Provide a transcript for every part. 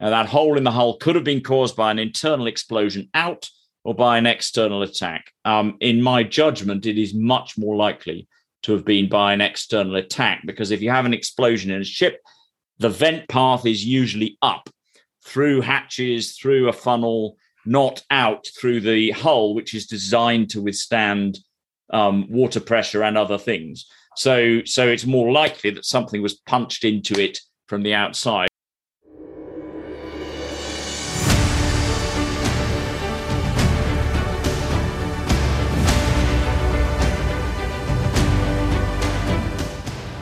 Now, that hole in the hull could have been caused by an internal explosion out or by an external attack. Um, in my judgment, it is much more likely to have been by an external attack because if you have an explosion in a ship, the vent path is usually up through hatches, through a funnel, not out through the hull, which is designed to withstand um, water pressure and other things. So, so it's more likely that something was punched into it from the outside.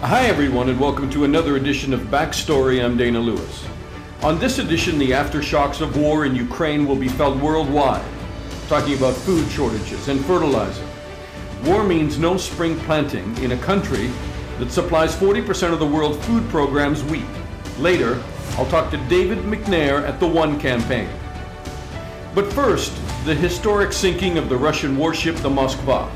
Hi, everyone, and welcome to another edition of Backstory. I'm Dana Lewis. On this edition, the aftershocks of war in Ukraine will be felt worldwide, talking about food shortages and fertilizer. War means no spring planting in a country that supplies 40% of the world food program's wheat. Later, I'll talk to David McNair at the One campaign. But first, the historic sinking of the Russian warship the Moskva.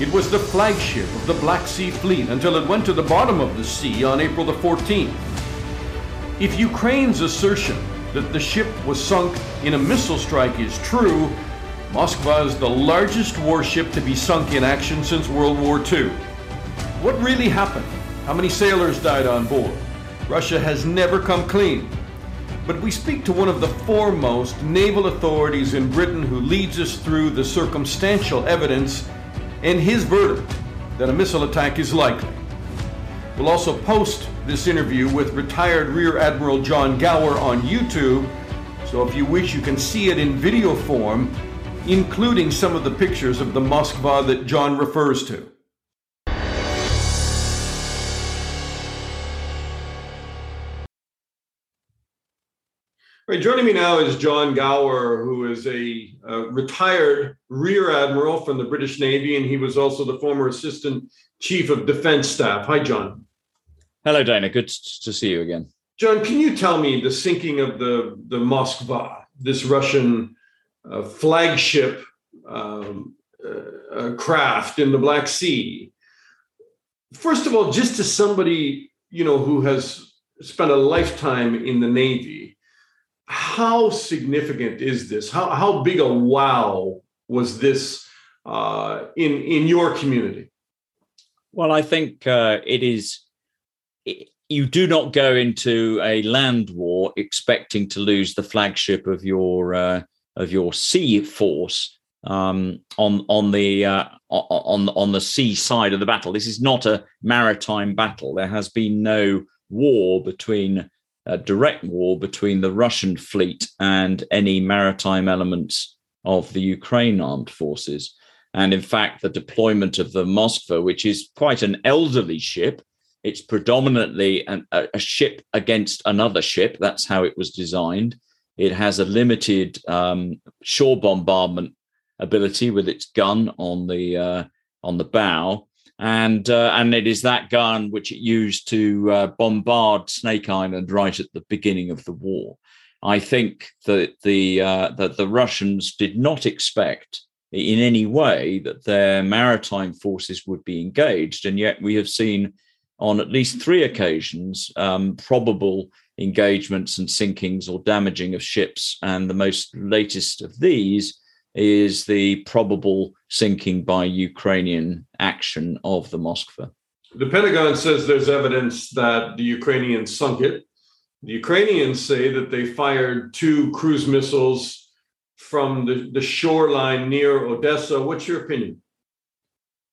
It was the flagship of the Black Sea Fleet until it went to the bottom of the sea on April the 14th. If Ukraine's assertion that the ship was sunk in a missile strike is true, Moskva is the largest warship to be sunk in action since World War II. What really happened? How many sailors died on board? Russia has never come clean. But we speak to one of the foremost naval authorities in Britain who leads us through the circumstantial evidence and his verdict that a missile attack is likely. We'll also post this interview with retired Rear Admiral John Gower on YouTube, so if you wish, you can see it in video form, including some of the pictures of the Moskva that John refers to. Right, joining me now is John Gower, who is a, a, retired Rear Admiral from the British Navy, and he was also the former Assistant Chief of Defense Staff. Hi, John. Hello, Dana. Good to see you again. John, can you tell me the sinking of the, the Moskva, this Russian uh, flagship um, uh, craft in the Black Sea? First of all, just as somebody you know who has spent a lifetime in the Navy, how significant is this? How how big a wow was this uh, in in your community? Well, I think uh, it is. It, you do not go into a land war expecting to lose the flagship of your uh, of your sea force um, on on the uh, on on the sea side of the battle. This is not a maritime battle. There has been no war between a direct war between the Russian fleet and any maritime elements of the Ukraine armed forces. And in fact, the deployment of the Moskva, which is quite an elderly ship, it's predominantly an, a, a, ship against another ship. That's how it was designed. It has a limited um, shore bombardment ability with its gun on the uh, on the bow, and uh, and it is that gun which it used to uh, bombard Snake Island right at the beginning of the war. I think that the uh, that the Russians did not expect in any way that their maritime forces would be engaged, and yet we have seen on at least three occasions um, probable engagements and sinkings or damaging of ships, and the most latest of these is the probable sinking by Ukrainian action of the Moskva. The Pentagon says there's evidence that the Ukrainians sunk it. The Ukrainians say that they fired two cruise missiles from the, the shoreline near Odessa. What's your opinion?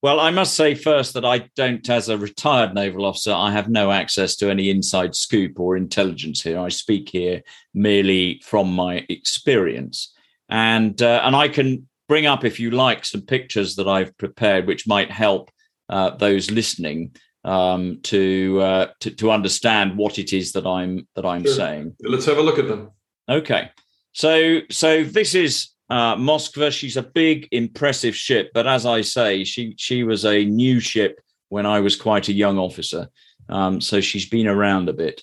Well, I must say first that I don't, as a retired naval officer, I have no access to any inside scoop or intelligence here. I speak here merely from my experience and uh, and I can bring up, if you like, some pictures that I've prepared, which might help uh, those listening um, to, uh, to, to understand what it is that I'm that I'm sure. saying. Let's have a look at them. Okay, so so this is uh, Moskva. She's a big, impressive ship, but as I say, she she was a new ship when I was quite a young officer, um, so she's been around a bit.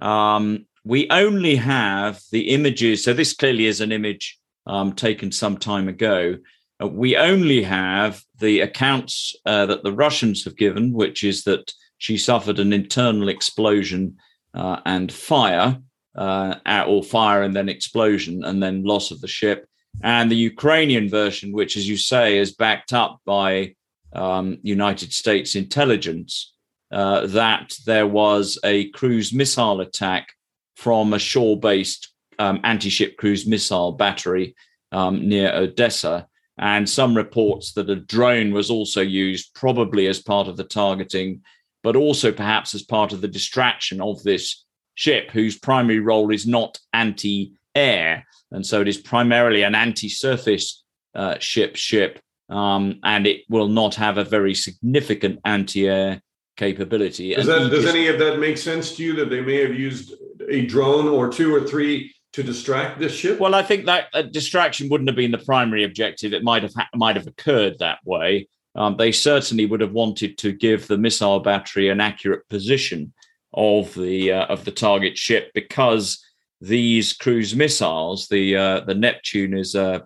Um, we only have the images. So this clearly is an image um, taken some time ago. Uh, we only have the accounts uh, that the Russians have given, which is that she suffered an internal explosion uh, and fire uh, or fire and then explosion and then loss of the ship. And the Ukrainian version, which, as you say, is backed up by um, United States intelligence, uh, that there was a cruise missile attack from a shore based um, anti ship cruise missile battery um, near Odessa. And some reports that a drone was also used, probably as part of the targeting, but also perhaps as part of the distraction of this ship, whose primary role is not anti air. And so it is primarily an anti surface uh, ship ship, um, and it will not have a very significant anti air capability. Does, that, does any of that make sense to you that they may have used a drone or two or three to distract this ship? Well, I think that a distraction wouldn't have been the primary objective. It might have ha- might have occurred that way. Um, they certainly would have wanted to give the missile battery an accurate position of the uh, of the target ship because these cruise missiles, the uh, the Neptune is a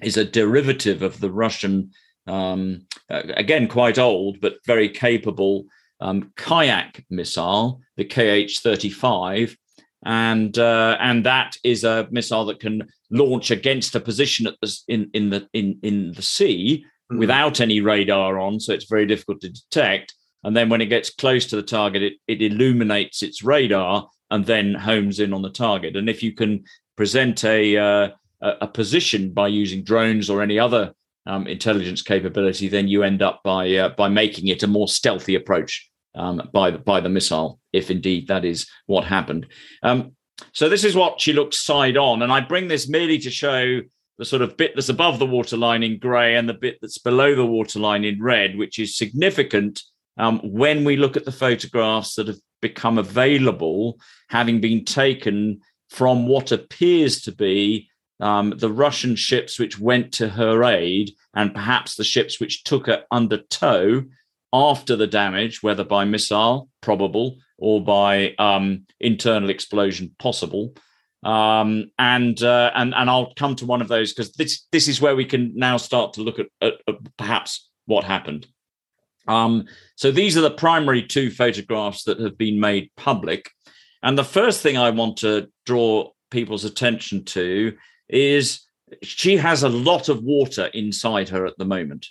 is a derivative of the Russian, um, uh, again quite old but very capable um, kayak missile, the KH thirty five, and uh, and that is a missile that can launch against a position at the in in the in in the sea mm-hmm. without any radar on, so it's very difficult to detect. And then when it gets close to the target, it, it illuminates its radar and then homes in on the target. And if you can present a uh, a position by using drones or any other um, intelligence capability, then you end up by uh, by making it a more stealthy approach um, by the by the missile, if indeed that is what happened. Um, so this is what she looks side on, and I bring this merely to show the sort of bit that's above the waterline in grey and the bit that's below the waterline in red, which is significant um, when we look at the photographs that have become available, having been taken from what appears to be um, the Russian ships which went to her aid, and perhaps the ships which took her under tow after the damage, whether by missile, probable, or by um, internal explosion, possible. Um, and uh, and and I'll come to one of those because this this is where we can now start to look at, at, at perhaps what happened. Um, so these are the primary two photographs that have been made public. And the first thing I want to draw people's attention to is she has a lot of water inside her at the moment.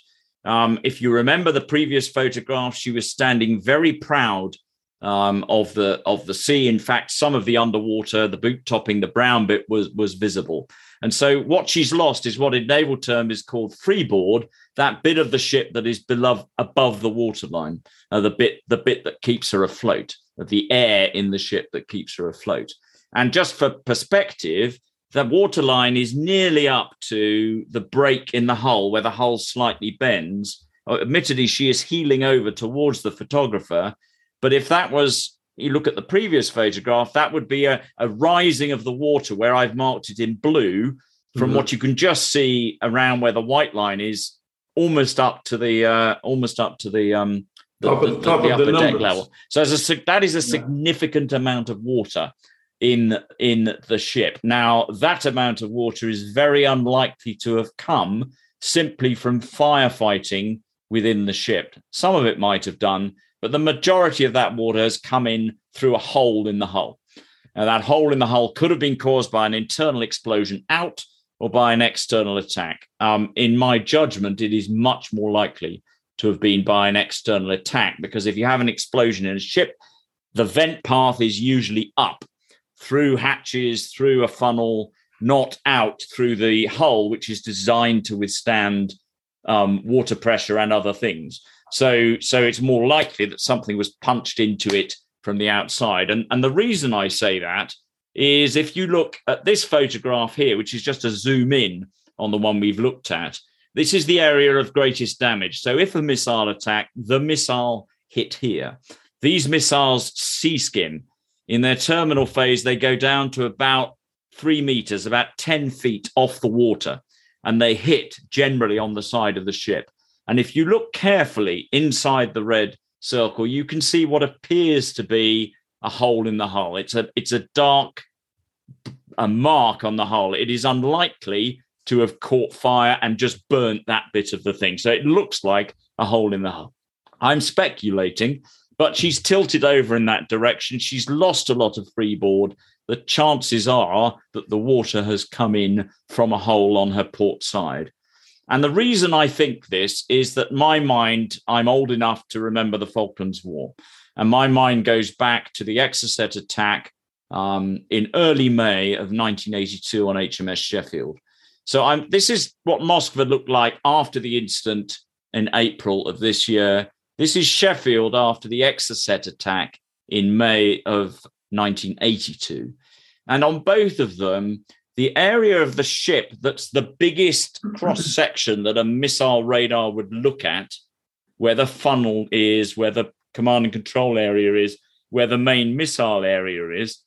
Um, if you remember the previous photograph, she was standing very proud um, of the of the sea. In fact, some of the underwater, the boot topping, the brown bit was was visible. And so, what she's lost is what in naval term is called freeboard, that bit of the ship that is below above the waterline, uh, the bit the bit that keeps her afloat, the air in the ship that keeps her afloat. And just for perspective, the waterline is nearly up to the break in the hull where the hull slightly bends. Uh, admittedly, she is heeling over towards the photographer. But if that was, you look at the previous photograph, that would be a, a rising of the water where I've marked it in blue from mm-hmm. what you can just see around where the white line is, almost up to the uh, almost up to the um the, top, the, the, top the upper deck numbers. level. So as a, that is a significant yeah. amount of water in in the ship. Now that amount of water is very unlikely to have come simply from firefighting within the ship. Some of it might have done, but the majority of that water has come in through a hole in the hull. Now, that hole in the hull could have been caused by an internal explosion out or by an external attack. Um, in my judgment, it is much more likely to have been by an external attack because if you have an explosion in a ship, the vent path is usually up through hatches, through a funnel, not out through the hull, which is designed to withstand um, water pressure and other things. So, so it's more likely that something was punched into it from the outside. And, and the reason I say that is if you look at this photograph here, which is just a zoom in on the one we've looked at, this is the area of greatest damage. So if a missile attack, the missile hit here. These missiles sea skim. In their terminal phase, they go down to about three meters, about 10 feet off the water, and they hit generally on the side of the ship. And if you look carefully inside the red circle, you can see what appears to be a hole in the hull. It's a it's a dark a mark on the hull. It is unlikely to have caught fire and just burnt that bit of the thing. So it looks like a hole in the hull. I'm speculating, but she's tilted over in that direction. She's lost a lot of freeboard. the chances are that the water has come in from a hole on her port side. And the reason I think this is that my mind, I'm old enough to remember the Falklands War. And my mind goes back to the Exocet attack um, in early May of 1982 on HMS Sheffield. So I'm, this is what Moskva looked like after the incident in April of this year. This is Sheffield after the Exocet attack in May of 1982. And on both of them, the area of the ship that's the biggest cross section that a missile radar would look at, where the funnel is, where the command and control area is, where the main missile area is,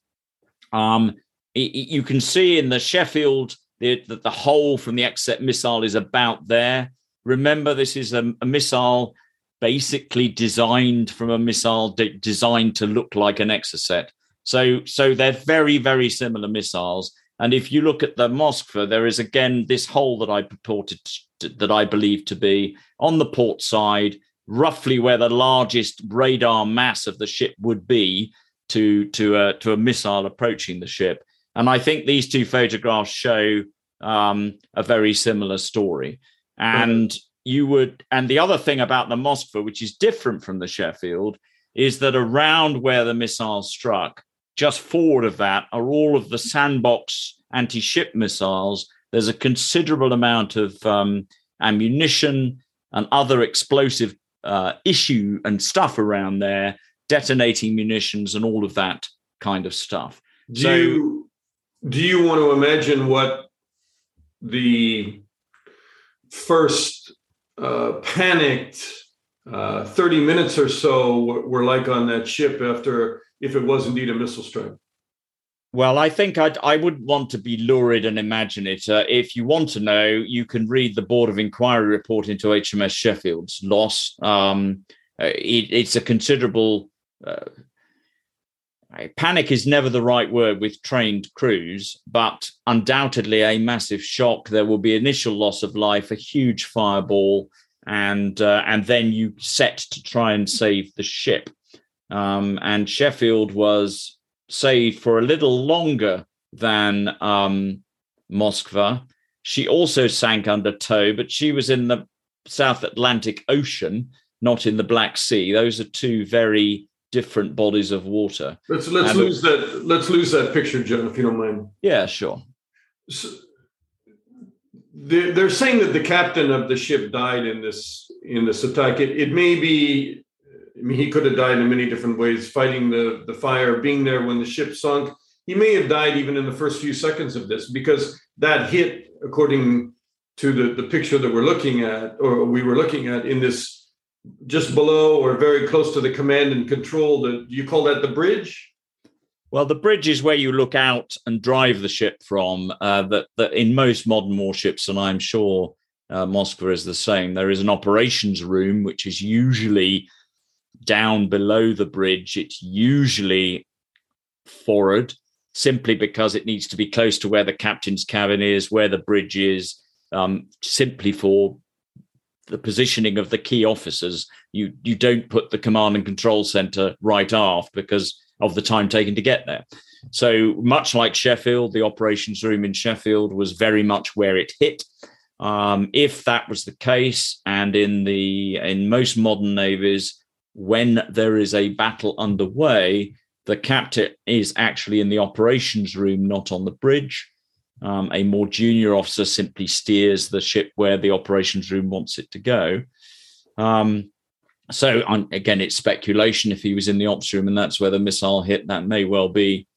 um, it, you can see in the Sheffield that the, the hole from the Exocet missile is about there. Remember, this is a, a missile basically designed from a missile de- designed to look like an Exocet. So, so they're very, very similar missiles. And if you look at the Moskva, there is again this hole that I purported to, that I believe to be on the port side, roughly where the largest radar mass of the ship would be to to a to a missile approaching the ship. And I think these two photographs show um, a very similar story. And. You would, and the other thing about the Moskva, which is different from the Sheffield, is that around where the missile struck, just forward of that are all of the sandbox anti-ship missiles. There's a considerable amount of um, ammunition and other explosive uh, issue and stuff around there, detonating munitions and all of that kind of stuff. Do so, you do you want to imagine what the first uh, panicked uh, 30 minutes or so were like on that ship after if it was indeed a missile strike? Well, I think I'd, I would want to be lurid and imagine it. Uh, if you want to know, you can read the Board of Inquiry report into HMS Sheffield's loss. Um, uh, it, it's a considerable uh, panic is never the right word with trained crews, but undoubtedly a massive shock. There will be initial loss of life, a huge fireball, and uh, and then you set to try and save the ship. Um, and Sheffield was saved for a little longer than um, Moskva. She also sank under tow, but she was in the South Atlantic Ocean, not in the Black Sea. Those are two very different bodies of water. Let's let's and lose that. Let's lose that picture, John, if you don't mind. Yeah, sure. So, they're, they're saying that the captain of the ship died in this in this attack. It, it may be I mean, he could have died in many different ways, fighting the, the fire, being there when the ship sunk. He may have died even in the first few seconds of this because that hit, according to the, the picture that we're looking at, or we were looking at in this just below or very close to the command and control, the, you call that the bridge? Well, the bridge is where you look out and drive the ship from. Uh, that, that in most modern warships, and I'm sure uh, Moskva is the same, there is an operations room, which is usually down below the bridge, it's usually forward simply because it needs to be close to where the captain's cabin is, where the bridge is, um, simply for the positioning of the key officers. You you don't put the command and control center right aft because of the time taken to get there. So much like Sheffield, the operations room in Sheffield was very much where it hit. Um, if that was the case, and in the in most modern navies, when there is a battle underway, the captain is actually in the operations room, not on the bridge. Um, a more junior officer simply steers the ship where the operations room wants it to go. Um, so um, again, it's speculation. If he was in the ops room and that's where the missile hit, that may well be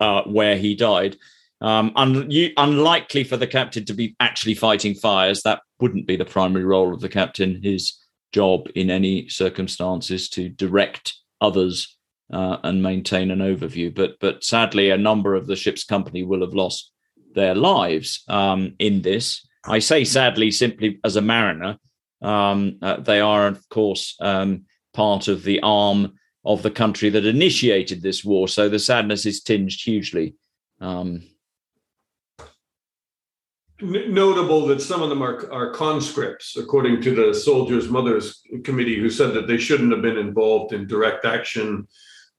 uh, where he died. Um, un- you, unlikely for the captain to be actually fighting fires. That wouldn't be the primary role of the captain. His job in any circumstances to direct others uh, and maintain an overview. But but sadly, a number of the ship's company will have lost their lives um, in this. I say sadly simply as a mariner. Um, uh, they are, of course, um, part of the arm of the country that initiated this war. So the sadness is tinged hugely um, notable that some of them are, are conscripts, according to the Soldiers' Mothers Committee, who said that they shouldn't have been involved in direct action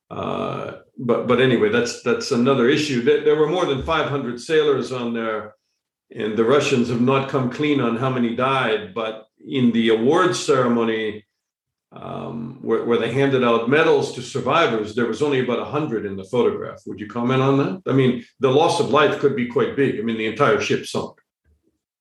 Uh, but but anyway, that's that's another issue. There, were more than 500 sailors on there, and the Russians have not come clean on how many died. But in the awards ceremony, um, where, where, they handed out medals to survivors, there was only about 100 in the photograph. Would you comment on that? I mean, the loss of life could be quite big. I mean, the entire ship sunk.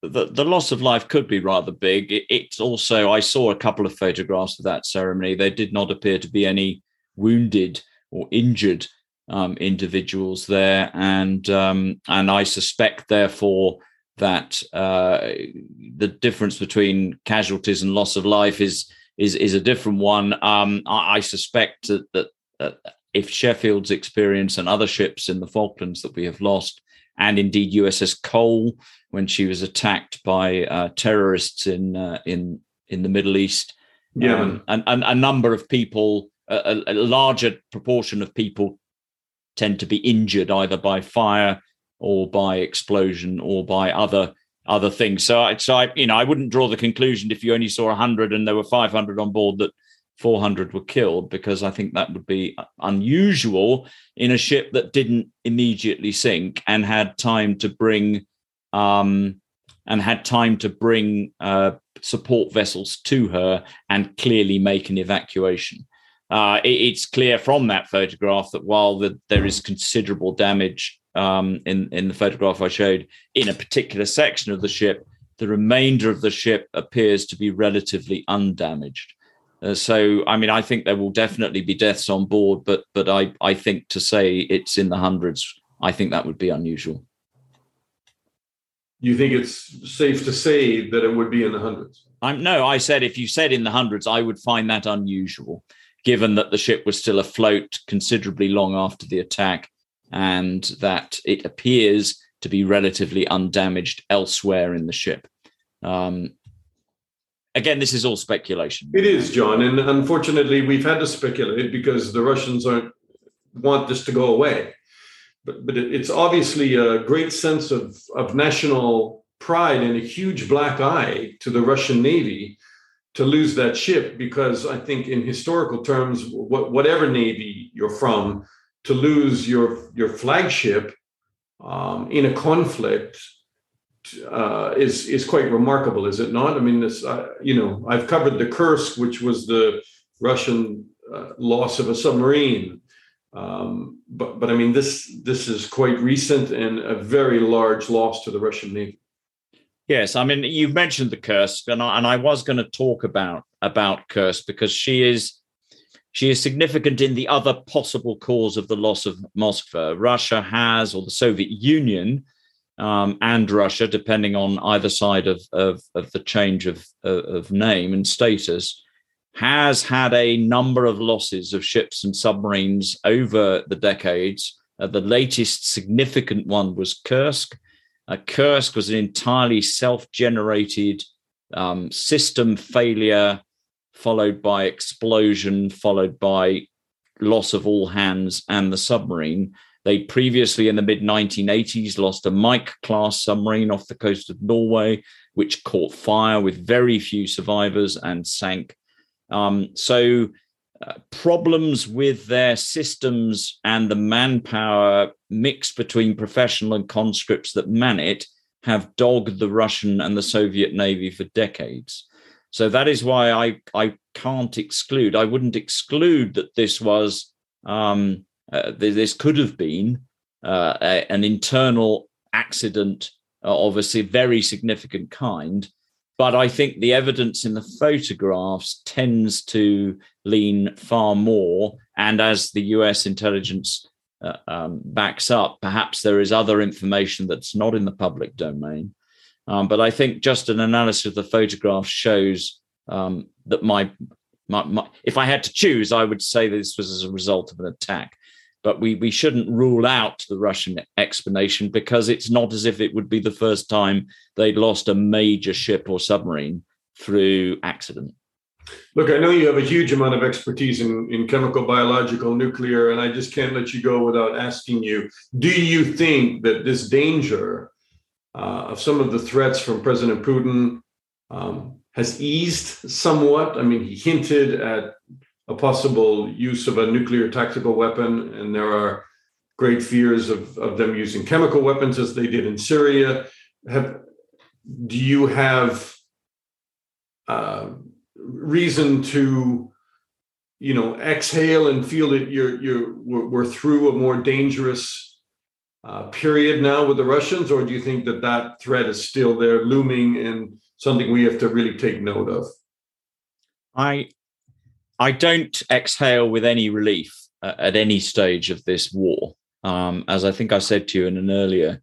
The, the loss of life could be rather big. It, it's also, I saw a couple of photographs of that ceremony. There did not appear to be any wounded or injured um, individuals there, and um, and I suspect therefore that uh, the difference between casualties and loss of life is is is a different one. Um, I, I, suspect that, that uh, if Sheffield's experience and other ships in the Falklands that we have lost, and indeed USS Cole when she was attacked by uh, terrorists in uh, in in the Middle East, yeah, um, and, and a number of people a, a larger proportion of people tend to be injured either by fire or by explosion or by other other things. So, I, so I, you know, I wouldn't draw the conclusion if you only saw 100 and there were 500 on board that 400 were killed, because I think that would be unusual in a ship that didn't immediately sink and had time to bring um, and had time to bring uh, support vessels to her and clearly make an evacuation uh, it, it's clear from that photograph that while the, there is considerable damage um, in in the photograph I showed in a particular section of the ship, the remainder of the ship appears to be relatively undamaged. Uh, so, I mean, I think there will definitely be deaths on board, but but I I think to say it's in the hundreds, I think that would be unusual. You think it's safe to say that it would be in the hundreds? I'm no. I said if you said in the hundreds, I would find that unusual given that the ship was still afloat considerably long after the attack and that it appears to be relatively undamaged elsewhere in the ship. Um, again, this is all speculation. It is, John, and unfortunately, we've had to speculate because the Russians aren't want this to go away. But but it's obviously a great sense of of national pride and a huge black eye to the Russian Navy to lose that ship because I think in historical terms, whatever navy you're from, to lose your your flagship um, in a conflict uh, is is quite remarkable, is it not? I mean, this uh, you know I've covered the Kursk, which was the Russian uh, loss of a submarine. Um, but but I mean this this is quite recent and a very large loss to the Russian Navy. Yes, I mean you've mentioned the Kursk, and I, and I was going to talk about about Kursk because she is she is significant in the other possible cause of the loss of Moskva. Russia has, or the Soviet Union um, and Russia, depending on either side of of, of the change of, of name and status, has had a number of losses of ships and submarines over the decades. Uh, the latest significant one was Kursk uh, Kursk was an entirely self generated um, system failure, followed by explosion, followed by loss of all hands and the submarine. They previously, in the mid 1980s, lost a Mike class submarine off the coast of Norway, which caught fire with very few survivors and sank. Um, so problems with their systems and the manpower mixed between professional and conscripts that man it have dogged the Russian and the Soviet Navy for decades. So that is why I, I can't exclude, I wouldn't exclude that this was, um, uh, this could have been uh, a, an internal accident of a very significant kind but I think the evidence in the photographs tends to lean far more. And as the US intelligence uh, um, backs up, perhaps there is other information that's not in the public domain. Um, but I think just an analysis of the photographs shows um, that my, my, my, if I had to choose, I would say this was as a result of an attack but we, we shouldn't rule out the Russian explanation because it's not as if it would be the first time they'd lost a major ship or submarine through accident. Look, I know you have a huge amount of expertise in, in chemical, biological, nuclear, and I just can't let you go without asking you do you think that this danger uh, of some of the threats from President Putin um, has eased somewhat? I mean, he hinted at a possible use of a nuclear tactical weapon, and there are great fears of, of them using chemical weapons as they did in Syria. Have do you have uh, reason to you know exhale and feel that you're you're we're, we're through a more dangerous uh, period now with the Russians, or do you think that that threat is still there, looming, and something we have to really take note of? I I don't exhale with any relief uh, at any stage of this war. Um, as I think I said to you in an earlier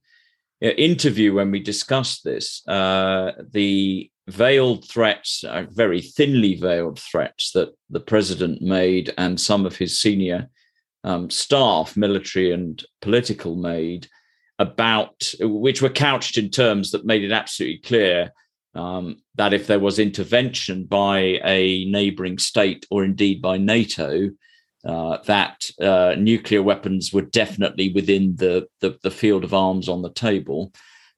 uh, interview when we discussed this, uh, the veiled threats, uh, very thinly veiled threats that the president made and some of his senior um, staff, military and political, made about which were couched in terms that made it absolutely clear um, that if there was intervention by a neighboring state or indeed by NATO, uh, that uh, nuclear weapons were definitely within the, the, the field of arms on the table.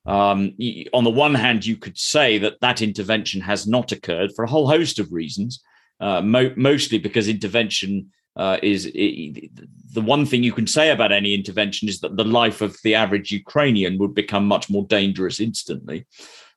Um, on the one hand, you could say that that intervention has not occurred for a whole host of reasons, uh, mo- mostly because intervention uh, is it, the one thing you can say about any intervention is that the life of the average Ukrainian would become much more dangerous instantly,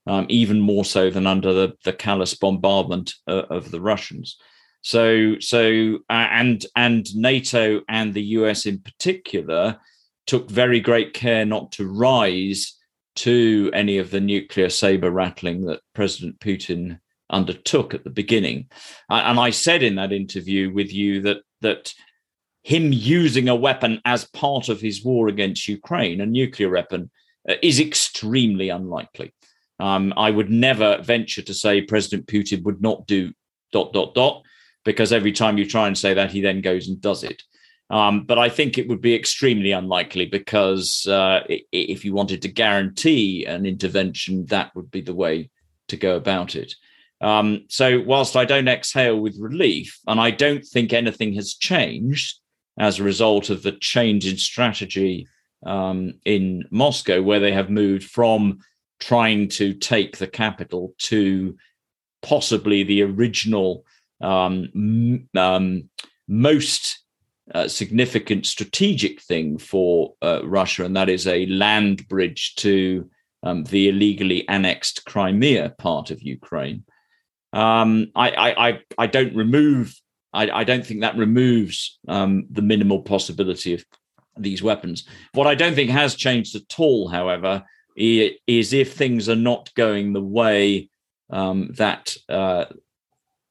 um, even more so than under the, the callous bombardment uh, of the Russians. So, so and and NATO and the US in particular took very great care not to rise to any of the nuclear saber rattling that President Putin undertook at the beginning. And I said in that interview with you that that him using a weapon as part of his war against Ukraine, a nuclear weapon, uh, is extremely unlikely. Um, I would never venture to say President Putin would not do dot dot dot because every time you try and say that, he then goes and does it. Um, but I think it would be extremely unlikely because uh, if you wanted to guarantee an intervention, that would be the way to go about it. Um, so, whilst I don't exhale with relief, and I don't think anything has changed as a result of the change in strategy um, in Moscow, where they have moved from trying to take the capital to possibly the original um, um, most uh, significant strategic thing for uh, Russia, and that is a land bridge to um, the illegally annexed Crimea part of Ukraine. Um, I, I, I, don't remove. I, I, don't think that removes um, the minimal possibility of these weapons. What I don't think has changed at all, however, is if things are not going the way um, that uh,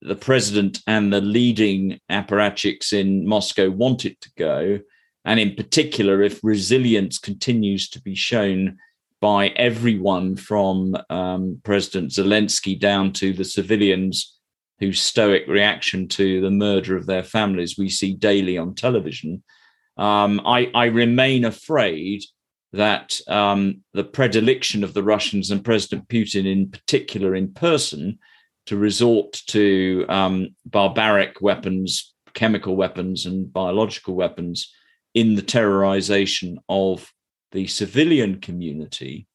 the president and the leading apparatchiks in Moscow want it to go. And in particular, if resilience continues to be shown by everyone from um, President Zelensky down to the civilians whose stoic reaction to the murder of their families we see daily on television, um, I, I, remain afraid that um, the predilection of the Russians and President Putin, in particular in person, to resort to um, barbaric weapons, chemical weapons, and biological weapons in the terrorization of the civilian community.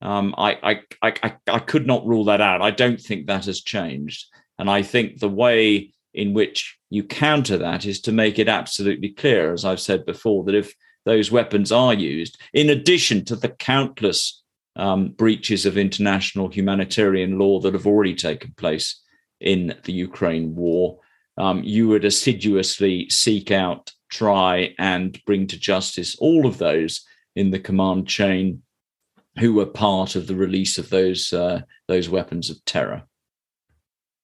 Um, I, I, I, I could not rule that out. I don't think that has changed. And I think the way in which you counter that is to make it absolutely clear, as I've said before, that if those weapons are used, in addition to the countless um, breaches of international humanitarian law that have already taken place in the Ukraine war. Um, you would assiduously seek out, try, and bring to justice all of those in the command chain who were part of the release of those uh, those weapons of terror.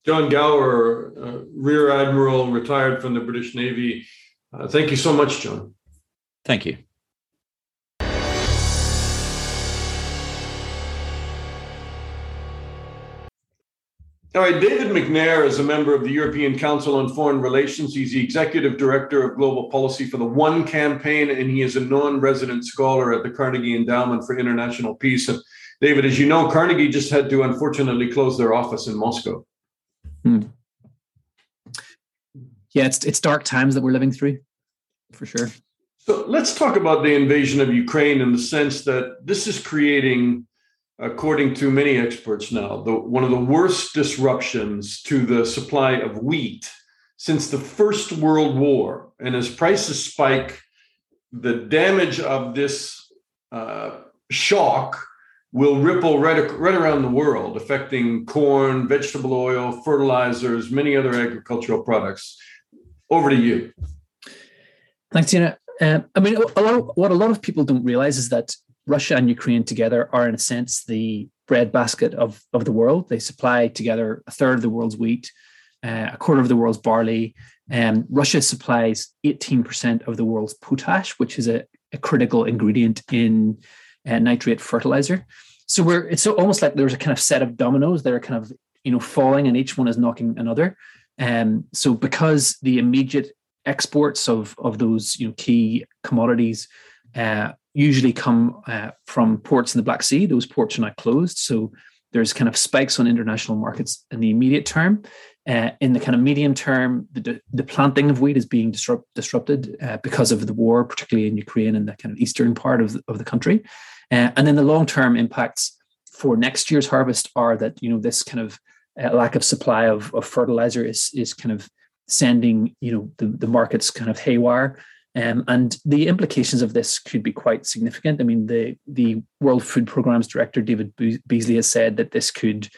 John Gower, uh, Rear Admiral, retired from the British Navy. Uh, thank you so much, John. Thank you. All right, David McNair is a member of the European Council on Foreign Relations. He's the executive director of global policy for the One Campaign, and he is a non resident scholar at the Carnegie Endowment for International Peace. And David, as you know, Carnegie just had to unfortunately close their office in Moscow. Hmm. Yeah, it's, it's dark times that we're living through, for sure. So let's talk about the invasion of Ukraine in the sense that this is creating according to many experts now, the, one of the worst disruptions to the supply of wheat since the First World War. And as prices spike, the damage of this uh, shock will ripple right, right around the world, affecting corn, vegetable oil, fertilizers, many other agricultural products. Over to you. Thanks, Tina. Um, I mean, a lot what a lot of people don't realize is that Russia and Ukraine together are, in a sense, the breadbasket of, of the world. They supply together a third of the world's wheat, uh, a quarter of the world's barley. Um, Russia supplies 18% of the world's potash, which is a, a critical ingredient in uh, nitrate fertilizer. So we're it's almost like there's a kind of set of dominoes that are kind of you know falling, and each one is knocking another. Um, so because the immediate exports of of those you know key commodities uh, usually come uh, from ports in the Black Sea, those ports are now closed. So there's kind of spikes on international markets in the immediate term. Uh, in the kind of medium term, the, the planting of wheat is being disrupt, disrupted uh, because of the war, particularly in Ukraine and the kind of eastern part of the, of the country. Uh, and then the long term impacts for next year's harvest are that you know this kind of uh, lack of supply of, of fertilizer is is kind of sending you know the, the markets kind of haywire. Um, and the implications of this could be quite significant. I mean, the the World Food Programme's director David Beasley has said that this could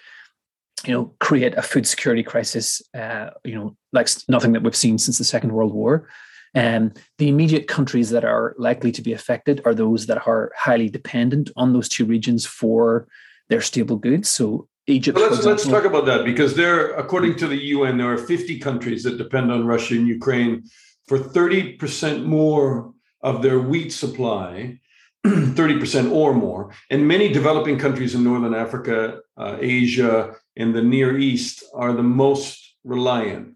you know, create a food security crisis, uh, you know, like nothing that we've seen since the Second World War. And um, the immediate countries that are likely to be affected are those that are highly dependent on those two regions for their staple goods. So Egypt. let's let's talk about that because there, according to the UN, there are 50 countries that depend on Russia and Ukraine for 30% more of their wheat supply 30% or more. And many developing countries in Northern Africa, uh, Asia, and the Near East are the most reliant.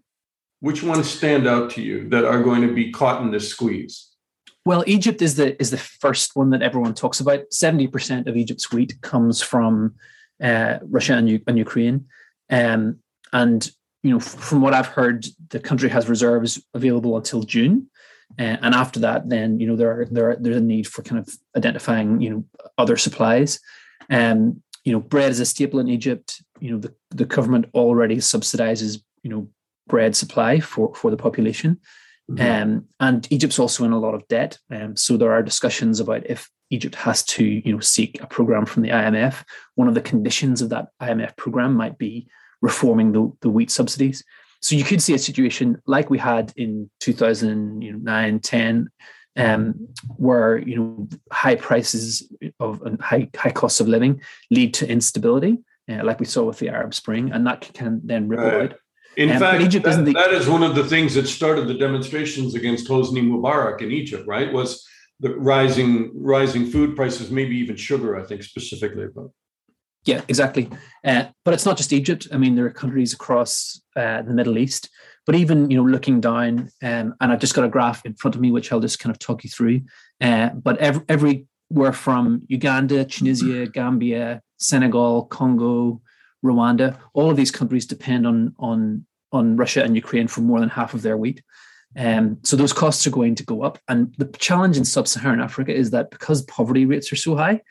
Which ones stand out to you that are going to be caught in this squeeze? Well, Egypt is the is the first one that everyone talks about. Seventy percent of Egypt's wheat comes from uh, Russia and, U- and Ukraine, um, and you know, from what I've heard, the country has reserves available until June. Uh, and after that, then you know there are, there are, there's a need for kind of identifying you know other supplies. Um, you know, bread is a staple in Egypt. You know, the, the government already subsidizes you know bread supply for for the population. Mm-hmm. Um, and Egypt's also in a lot of debt. Um, so there are discussions about if Egypt has to, you know, seek a program from the IMF. One of the conditions of that IMF program might be reforming the, the wheat subsidies. So you could see a situation like we had in 2009, 10, um, where you know high prices of and high high costs of living lead to instability, uh, like we saw with the Arab Spring, and that can then ripple right. out. In um, fact, Egypt that, the, that is one of the things that started the demonstrations against Hosni Mubarak in Egypt. Right, was the rising rising food prices, maybe even sugar. I think specifically about. Yeah, exactly. Uh, but it's not just Egypt. I mean, there are countries across uh, the Middle East. But even you know, looking down, um, and I've just got a graph in front of me, which I'll just kind of talk you through. Uh, but every, everywhere from Uganda, Tunisia, Gambia, Senegal, Congo, Rwanda, all of these countries depend on on on Russia and Ukraine for more than half of their wheat. Um, so those costs are going to go up. And the challenge in sub-Saharan Africa is that because poverty rates are so high,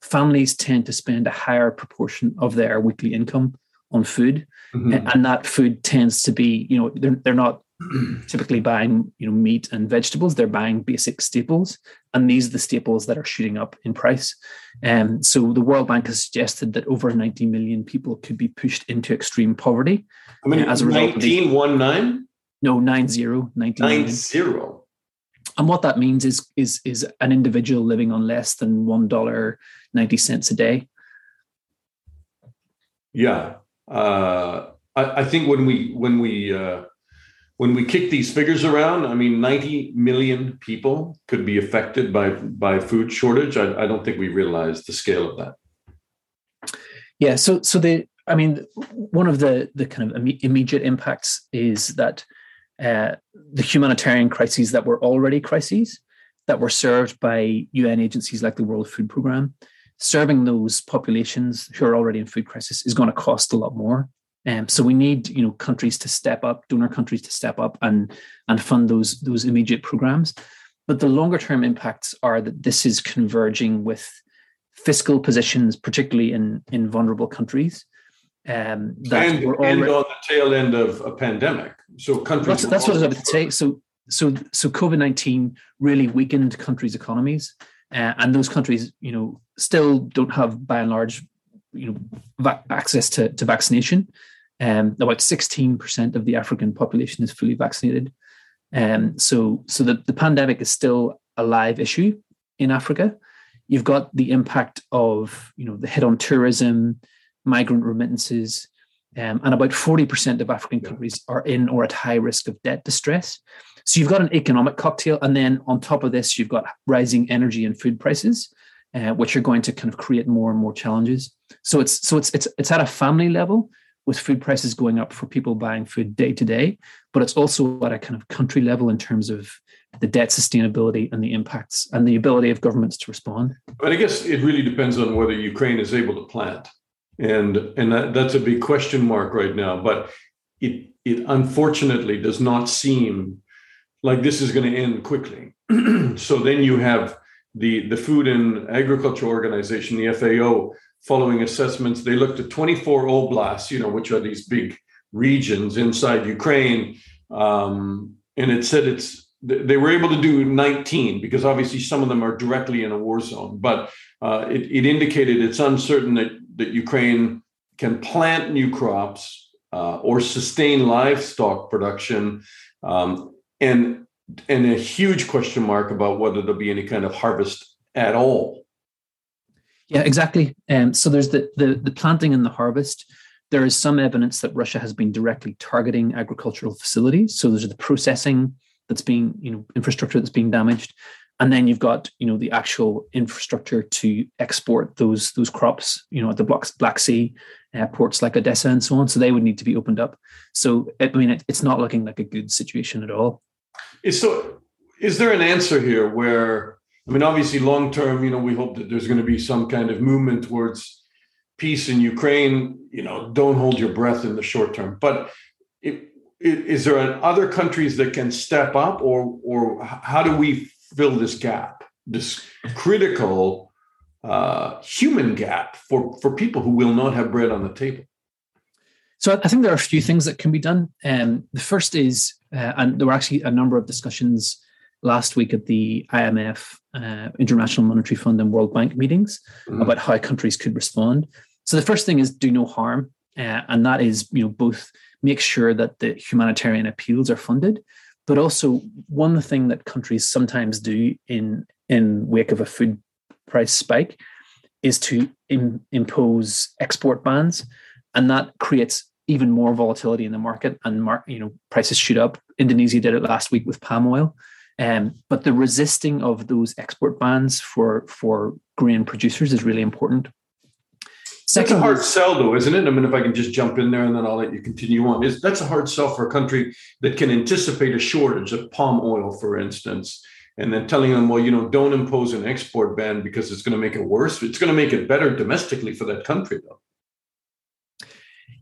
families tend to spend a higher proportion of their weekly income on food, mm-hmm. and that food tends to be, you know, they're, they're not typically buying, you know, meat and vegetables. They're buying basic staples, and these are the staples that are shooting up in price. And um, so the World Bank has suggested that over 90 million people could be pushed into extreme poverty. I mean, uh, as a result 19, one nine? No, nine zero, 19 nine zero. And what that means is is is an individual living on less than one dollar ninety cents a day. Yeah, uh, I, I, think when we when we uh, when we kick these figures around, I mean, 90 million people could be affected by by food shortage. I, I don't think we realize the scale of that. Yeah. So so the I mean, one of the the kind of immediate impacts is that uh, the humanitarian crises that were already crises that were served by UN agencies like the World Food Programme, serving those populations who are already in food crisis is going to cost a lot more. Um, so we need, you know, countries to step up, donor countries to step up and and fund those those immediate programs. But the longer term impacts are that this is converging with fiscal positions, particularly in in vulnerable countries, Um, that and, already, and on the tail end of a pandemic. So countries. That's, that's what I was about to say. So so so COVID nineteen really weakened countries' economies, uh, and those countries, you know, still don't have by and large, you know, va- access to to vaccination. Um, about sixteen percent of the African population is fully vaccinated. Um, so so the, the pandemic is still a live issue in Africa. You've got the impact of you know the hit on tourism, migrant remittances, um, and about 40% of African countries are in or at high risk of debt distress. So you've got an economic cocktail, and then on top of this, you've got rising energy and food prices, uh, which are going to kind of create more and more challenges. So it's so it's it's it's at a family level with food prices going up for people buying food day to day, but it's also at a kind of country level in terms of the debt sustainability and the impacts and the ability of governments to respond. But I guess it really depends on whether Ukraine is able to plant and and that, that's a big question mark right now. But it it unfortunately does not seem like this is going to end quickly. so then you have the the Food and Agriculture Organization, the FAO, following assessments. They looked at 24 oblasts, you know, which are these big regions inside Ukraine, um, and it said it's they were able to do 19 because obviously some of them are directly in a war zone, but uh, it, it indicated it's uncertain that that Ukraine can plant new crops uh, or sustain livestock production, um, and and a huge question mark about whether there'll be any kind of harvest at all. Yeah, exactly. Um, so there's the, the the planting and the harvest. There is some evidence that Russia has been directly targeting agricultural facilities. So there's the processing that's being, you know, infrastructure that's being damaged and then you've got you know the actual infrastructure to export those those crops you know at the black sea uh, ports like odessa and so on. So they would need to be opened up. So i mean it, it's not looking like a good situation at all. So is there an answer here where i mean obviously long term you know we hope that there's going to be some kind of movement towards peace in ukraine you know don't hold your breath in the short term. But it, is there other countries that can step up or or how do we fill this gap, this critical uh, human gap for, for people who will not have bread on the table? So I think there are a few things that can be done. Um, the first is, uh, and there were actually a number of discussions last week at the IMF, uh, International Monetary Fund, and World Bank meetings mm-hmm. about how countries could respond. So the first thing is do no harm, uh, and that is you know both make sure that the humanitarian appeals are funded, but also, one thing that countries sometimes do in in wake of a food price spike is to Im- impose export bans, and that creates even more volatility in the market, and mar- you know prices shoot up. Indonesia did it last week with palm oil. Um, but the resisting of those export bans for for grain producers is really important. Second, that's a hard sell, though, isn't it? I mean, if I can just jump in there and then I'll let you continue on. Is that's a hard sell for a country that can anticipate a shortage of palm oil, for instance, and then telling them, well, you know, don't impose an export ban because it's going to make it worse. It's going to make it better domestically for that country, though.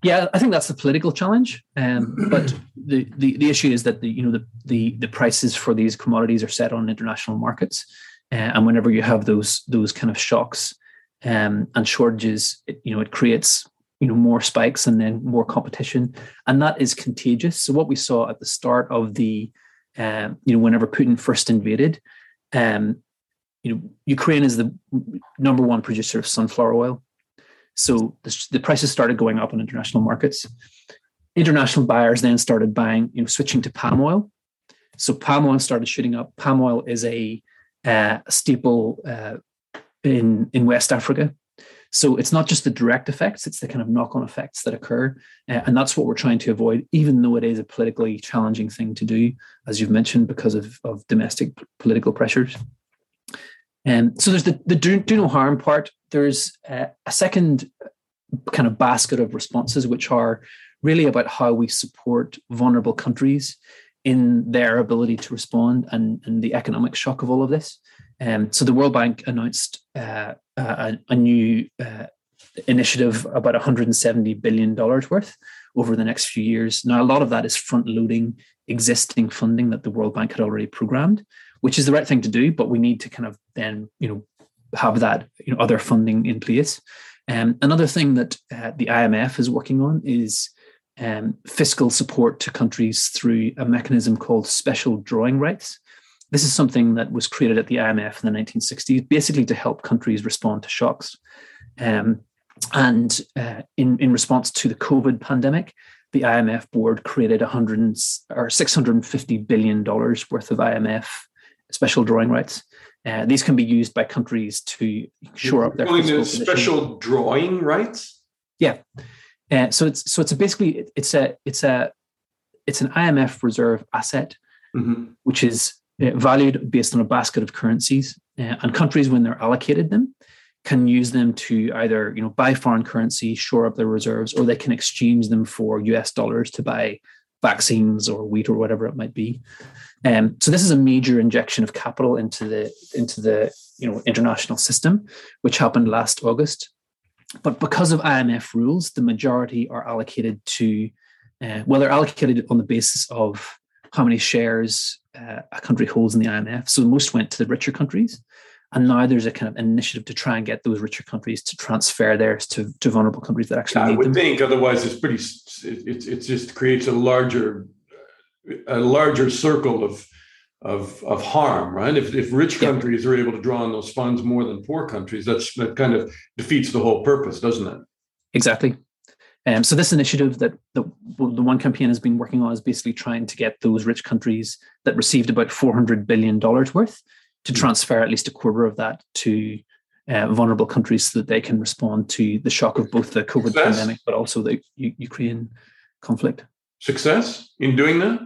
Yeah, I think that's the political challenge. Um, but the, the the issue is that the you know the the the prices for these commodities are set on international markets, uh, and whenever you have those those kind of shocks um, and shortages, it, you know, it creates you know more spikes and then more competition, and that is contagious. So what we saw at the start of the, um, you know, whenever Putin first invaded, um, you know, Ukraine is the number one producer of sunflower oil. So the, the prices started going up on international markets. International buyers then started buying, you know, switching to palm oil. So palm oil started shooting up. Palm oil is a, uh, staple uh, in in West Africa. So it's not just the direct effects; it's the kind of knock-on effects that occur, uh, and that's what we're trying to avoid. Even though it is a politically challenging thing to do, as you've mentioned, because of of domestic political pressures. And um, so there's the the do, do no harm part. There's uh, a second kind of basket of responses, which are really about how we support vulnerable countries in their ability to respond and, and the economic shock of all of this. Um, so the World Bank announced uh, a, a, new uh, initiative about 170 billion dollars worth over the next few years. Now, a lot of that is front loading existing funding that the World Bank had already programmed, which is the right thing to do. But we need to kind of then, you know, have that you know other funding in place. Um, another thing that uh, the IMF is working on is um, fiscal support to countries through a mechanism called special drawing rights. This is something that was created at the IMF in the 1960s, basically to help countries respond to shocks. Um, and uh, in, in response to the COVID pandemic, the IMF board created 100 or 650 billion dollars worth of IMF special drawing rights. Uh, these can be used by countries to shore up their special drawing rights. Yeah, uh, so it's so it's a basically it's a it's a it's an IMF reserve asset, mm-hmm. which is valued based on a basket of currencies, uh, and countries when they're allocated them can use them to either you know buy foreign currency, shore up their reserves, or they can exchange them for US dollars to buy vaccines or wheat or whatever it might be. Um, so this is a major injection of capital into the into the you know international system, which happened last August. But because of IMF rules, the majority are allocated to uh, well, they're allocated on the basis of how many shares uh, a country holds in the IMF. So most went to the richer countries. And now there's a kind of initiative to try and get those richer countries to transfer theirs to, to vulnerable countries that actually I would them. think otherwise it's pretty it, it just creates a larger a larger circle of of of harm, right? If if rich countries yeah. are able to draw on those funds more than poor countries, that's that kind of defeats the whole purpose, doesn't it? Exactly. Um, so this initiative that the, the one campaign has been working on is basically trying to get those rich countries that received about four hundred billion dollars worth to hmm. transfer at least a quarter of that to uh, vulnerable countries so that they can respond to the shock of both the COVID Success. pandemic, but also the U- Ukraine conflict. Success in doing that?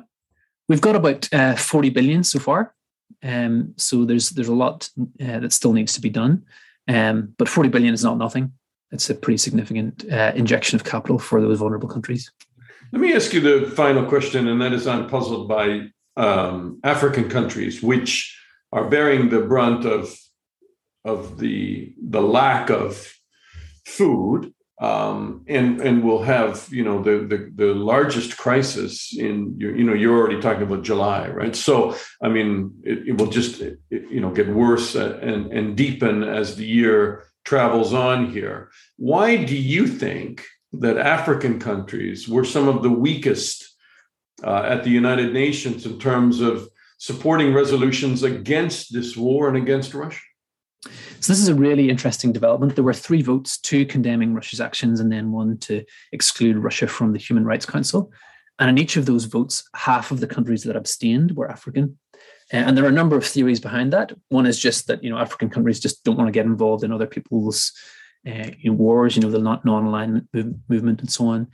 We've got about uh, 40 billion so far. Um, so there's there's a lot uh, that still needs to be done. Um, but 40 billion is not nothing. It's a pretty significant uh, injection of capital for those vulnerable countries. Let me ask you the final question, and that is I'm puzzled by um, African countries, which are bearing the brunt of of the the lack of food um, and and we'll have you know the, the the largest crisis in you know you're already talking about July right so I mean it, it will just it, you know get worse and and deepen as the year travels on here why do you think that African countries were some of the weakest uh, at the United Nations in terms of supporting resolutions against this war and against Russia so this is a really interesting development. There were three votes, two condemning Russia's actions and then one to exclude Russia from the Human Rights Council. And in each of those votes, half of the countries that abstained were African. Uh, and there are a number of theories behind that. One is just that you know African countries just don't want to get involved in other people's uh, you know, wars, you know, the non-alignment movement and so on.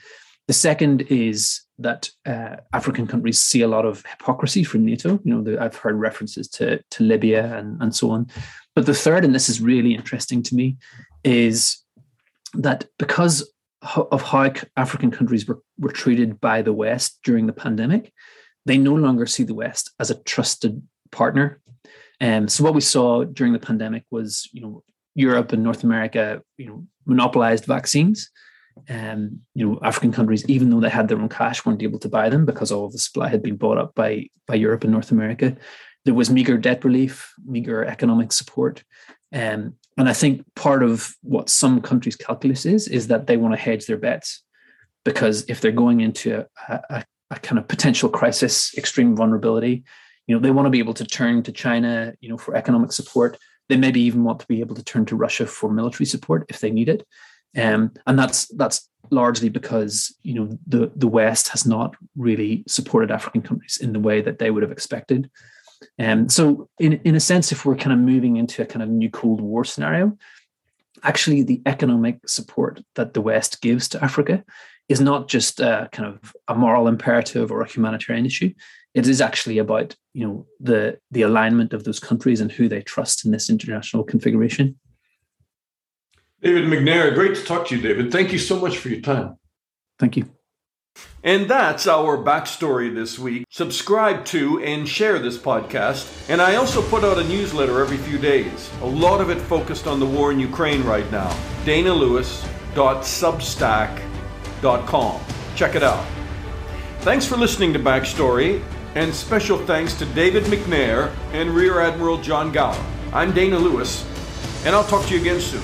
The second is that uh, African countries see a lot of hypocrisy from NATO. You know, the, I've heard references to to Libya and and so on. But the third, and this is really interesting to me, is that because of how African countries were, were treated by the West during the pandemic, they no longer see the West as a trusted partner. Um, so what we saw during the pandemic was, you know, Europe and North America, you know, monopolized vaccines. Um, you know, African countries, even though they had their own cash, weren't able to buy them because all of the supply had been bought up by by Europe and North America there was meager debt relief, meager economic support. Um, and I think part of what some countries' calculus is, is that they want to hedge their bets. Because if they're going into a, a, a kind of potential crisis, extreme vulnerability, you know, they want to be able to turn to China, you know, for economic support. They maybe even want to be able to turn to Russia for military support if they need it. Um, and that's that's largely because you know the the West has not really supported African countries in the way that they would have expected. Um, so, in, in a sense, if we're kind of moving into a kind of new Cold War scenario, actually the economic support that the West gives to Africa is not just a kind of a moral imperative or a humanitarian issue. It is actually about you know the the alignment of those countries and who they trust in this international configuration. David McNair, great to talk to you, David. Thank you so much for your time. Thank you. And that's our backstory this week. Subscribe to and share this podcast. And I also put out a newsletter every few days. A lot of it focused on the war in Ukraine right now. danalewis.substack.com. Check it out. Thanks for listening to Backstory, and special thanks to David McNair and Rear Admiral John Gower. I'm Dana Lewis, and I'll talk to you again soon.